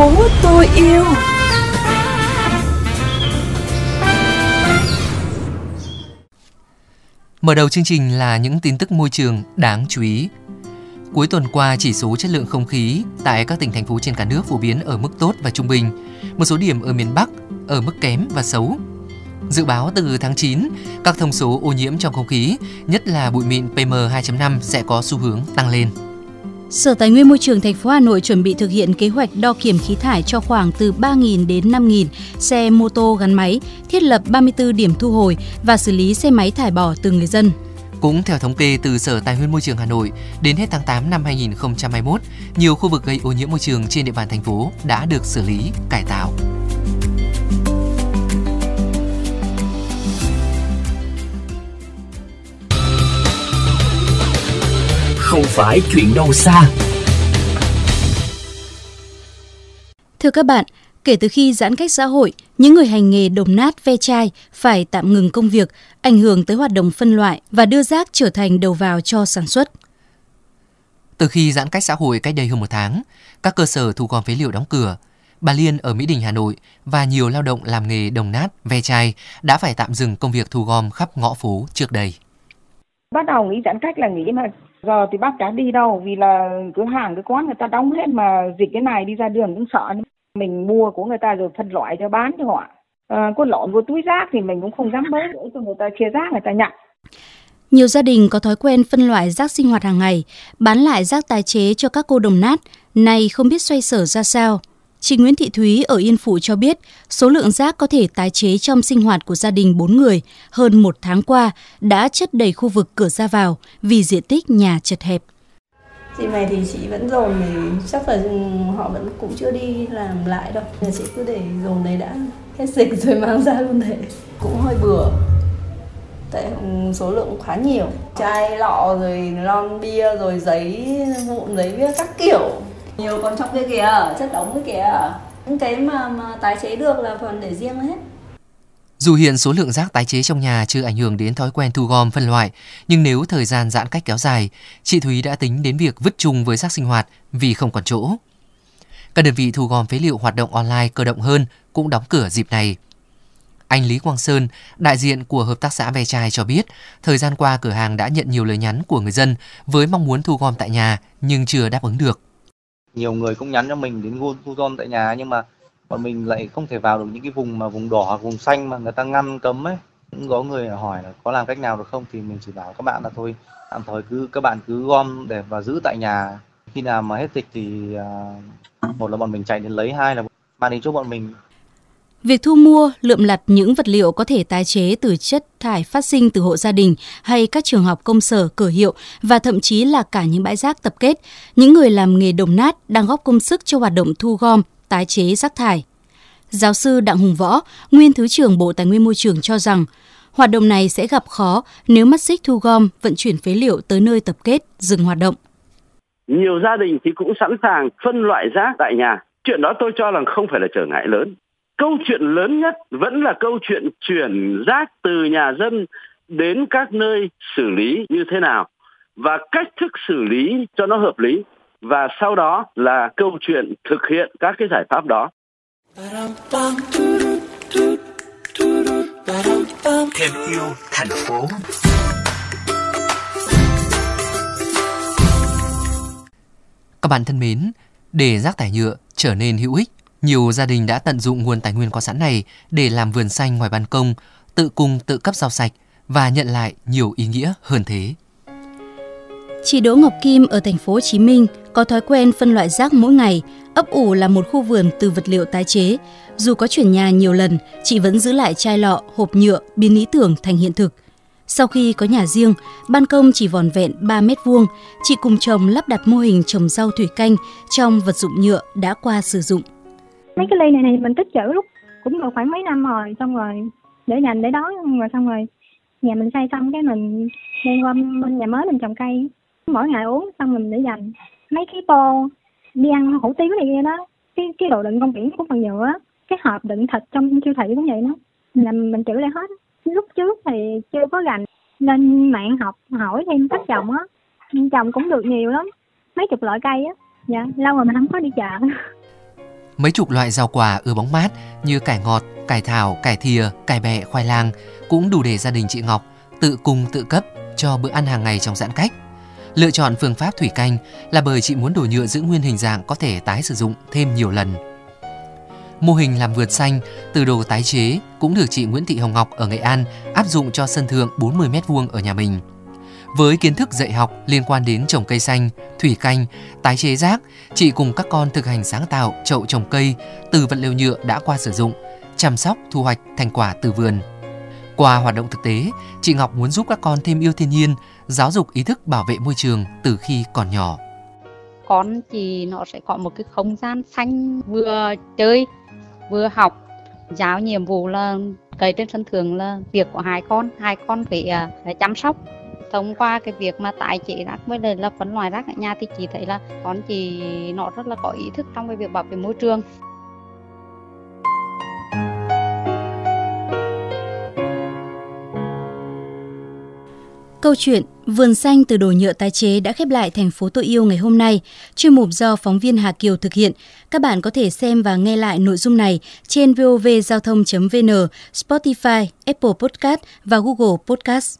phố tôi yêu Mở đầu chương trình là những tin tức môi trường đáng chú ý. Cuối tuần qua, chỉ số chất lượng không khí tại các tỉnh thành phố trên cả nước phổ biến ở mức tốt và trung bình. Một số điểm ở miền Bắc ở mức kém và xấu. Dự báo từ tháng 9, các thông số ô nhiễm trong không khí, nhất là bụi mịn PM2.5 sẽ có xu hướng tăng lên. Sở Tài nguyên Môi trường thành phố Hà Nội chuẩn bị thực hiện kế hoạch đo kiểm khí thải cho khoảng từ 3.000 đến 5.000 xe mô tô gắn máy, thiết lập 34 điểm thu hồi và xử lý xe máy thải bỏ từ người dân. Cũng theo thống kê từ Sở Tài nguyên Môi trường Hà Nội, đến hết tháng 8 năm 2021, nhiều khu vực gây ô nhiễm môi trường trên địa bàn thành phố đã được xử lý, cải tạo. Phải chuyện đâu xa Thưa các bạn, kể từ khi giãn cách xã hội, những người hành nghề đồng nát ve chai phải tạm ngừng công việc, ảnh hưởng tới hoạt động phân loại và đưa rác trở thành đầu vào cho sản xuất. Từ khi giãn cách xã hội cách đây hơn một tháng, các cơ sở thu gom phế liệu đóng cửa. Bà Liên ở Mỹ Đình, Hà Nội và nhiều lao động làm nghề đồng nát, ve chai đã phải tạm dừng công việc thu gom khắp ngõ phố trước đây. Bắt đầu nghĩ giãn cách là nghĩ mà giờ thì bác chả đi đâu vì là cửa hàng cái quán người ta đóng hết mà dịch cái này đi ra đường cũng sợ. Mình mua của người ta rồi phân loại cho bán cho họ. À, có lộn vô túi rác thì mình cũng không dám bới để cho người ta chia rác người ta nhận nhiều gia đình có thói quen phân loại rác sinh hoạt hàng ngày, bán lại rác tái chế cho các cô đồng nát, này không biết xoay sở ra sao. Chị Nguyễn Thị Thúy ở Yên Phụ cho biết, số lượng rác có thể tái chế trong sinh hoạt của gia đình 4 người hơn một tháng qua đã chất đầy khu vực cửa ra vào vì diện tích nhà chật hẹp. Chị này thì chị vẫn dồn thì chắc là họ vẫn cũng chưa đi làm lại đâu. Nhà chị cứ để dồn đấy đã hết dịch rồi mang ra luôn thế. Cũng hơi bừa. Tại số lượng khá nhiều. Chai lọ rồi lon bia rồi giấy vụn giấy viết các kiểu nhiều còn trong kia kìa chất đóng cái kìa những cái mà, mà tái chế được là còn để riêng hết dù hiện số lượng rác tái chế trong nhà chưa ảnh hưởng đến thói quen thu gom phân loại, nhưng nếu thời gian giãn cách kéo dài, chị Thúy đã tính đến việc vứt chung với rác sinh hoạt vì không còn chỗ. Các đơn vị thu gom phế liệu hoạt động online cơ động hơn cũng đóng cửa dịp này. Anh Lý Quang Sơn, đại diện của Hợp tác xã Ve Chai cho biết, thời gian qua cửa hàng đã nhận nhiều lời nhắn của người dân với mong muốn thu gom tại nhà nhưng chưa đáp ứng được nhiều người cũng nhắn cho mình đến thu gom tại nhà nhưng mà bọn mình lại không thể vào được những cái vùng mà vùng đỏ hoặc vùng xanh mà người ta ngăn cấm ấy. Cũng có người hỏi là có làm cách nào được không thì mình chỉ bảo các bạn là thôi tạm thời cứ các bạn cứ gom để và giữ tại nhà. Khi nào mà hết dịch thì uh, một là bọn mình chạy đến lấy hai là mang đến chỗ bọn mình. Việc thu mua, lượm lặt những vật liệu có thể tái chế từ chất thải phát sinh từ hộ gia đình hay các trường học công sở, cửa hiệu và thậm chí là cả những bãi rác tập kết, những người làm nghề đồng nát đang góp công sức cho hoạt động thu gom, tái chế rác thải. Giáo sư Đặng Hùng Võ, nguyên Thứ trưởng Bộ Tài nguyên Môi trường cho rằng, hoạt động này sẽ gặp khó nếu mắt xích thu gom, vận chuyển phế liệu tới nơi tập kết, dừng hoạt động. Nhiều gia đình thì cũng sẵn sàng phân loại rác tại nhà. Chuyện đó tôi cho rằng không phải là trở ngại lớn câu chuyện lớn nhất vẫn là câu chuyện chuyển rác từ nhà dân đến các nơi xử lý như thế nào và cách thức xử lý cho nó hợp lý và sau đó là câu chuyện thực hiện các cái giải pháp đó. Thêm yêu thành phố. Các bạn thân mến, để rác thải nhựa trở nên hữu ích nhiều gia đình đã tận dụng nguồn tài nguyên có sẵn này để làm vườn xanh ngoài ban công, tự cung tự cấp rau sạch và nhận lại nhiều ý nghĩa hơn thế. Chị Đỗ Ngọc Kim ở thành phố Hồ Chí Minh có thói quen phân loại rác mỗi ngày, ấp ủ là một khu vườn từ vật liệu tái chế. Dù có chuyển nhà nhiều lần, chị vẫn giữ lại chai lọ, hộp nhựa, biến ý tưởng thành hiện thực. Sau khi có nhà riêng, ban công chỉ vòn vẹn 3 mét vuông, chị cùng chồng lắp đặt mô hình trồng rau thủy canh trong vật dụng nhựa đã qua sử dụng mấy cái ly này này mình tích trữ lúc cũng được khoảng mấy năm rồi, xong rồi để dành để đói rồi xong rồi nhà mình xây xong cái mình đem qua bên nhà mới mình trồng cây. Mỗi ngày uống xong mình để dành. Mấy cái tô đi ăn hủ tiếu này kia đó, cái cái đồ đựng công biển cũng bằng nhựa cái hộp đựng thịt trong siêu thị cũng vậy đó. Là mình trữ lại hết. Lúc trước thì chưa có gành lên mạng học hỏi thêm cách trồng á. Trồng cũng được nhiều lắm, mấy chục loại cây á. Dạ lâu rồi mình không có đi chợ. Mấy chục loại rau quả ưa bóng mát như cải ngọt, cải thảo, cải thìa, cải bẹ, khoai lang cũng đủ để gia đình chị Ngọc tự cung tự cấp cho bữa ăn hàng ngày trong giãn cách. Lựa chọn phương pháp thủy canh là bởi chị muốn đồ nhựa giữ nguyên hình dạng có thể tái sử dụng thêm nhiều lần. Mô hình làm vườn xanh từ đồ tái chế cũng được chị Nguyễn Thị Hồng Ngọc ở Nghệ An áp dụng cho sân thượng 40 m2 ở nhà mình. Với kiến thức dạy học liên quan đến trồng cây xanh, thủy canh, tái chế rác, chị cùng các con thực hành sáng tạo chậu trồng cây từ vật liệu nhựa đã qua sử dụng, chăm sóc, thu hoạch thành quả từ vườn. Qua hoạt động thực tế, chị Ngọc muốn giúp các con thêm yêu thiên nhiên, giáo dục ý thức bảo vệ môi trường từ khi còn nhỏ. Con thì nó sẽ có một cái không gian xanh vừa chơi vừa học giáo nhiệm vụ là cây trên sân thượng là việc của hai con hai con phải, à, phải chăm sóc thông qua cái việc mà tái chế rác với lại là phân loại rác ở nhà thì chị thấy là con chị nó rất là có ý thức trong cái việc bảo vệ môi trường Câu chuyện Vườn xanh từ đồ nhựa tái chế đã khép lại thành phố tôi yêu ngày hôm nay. Chuyên mục do phóng viên Hà Kiều thực hiện. Các bạn có thể xem và nghe lại nội dung này trên vovgiao thông.vn, Spotify, Apple Podcast và Google Podcast.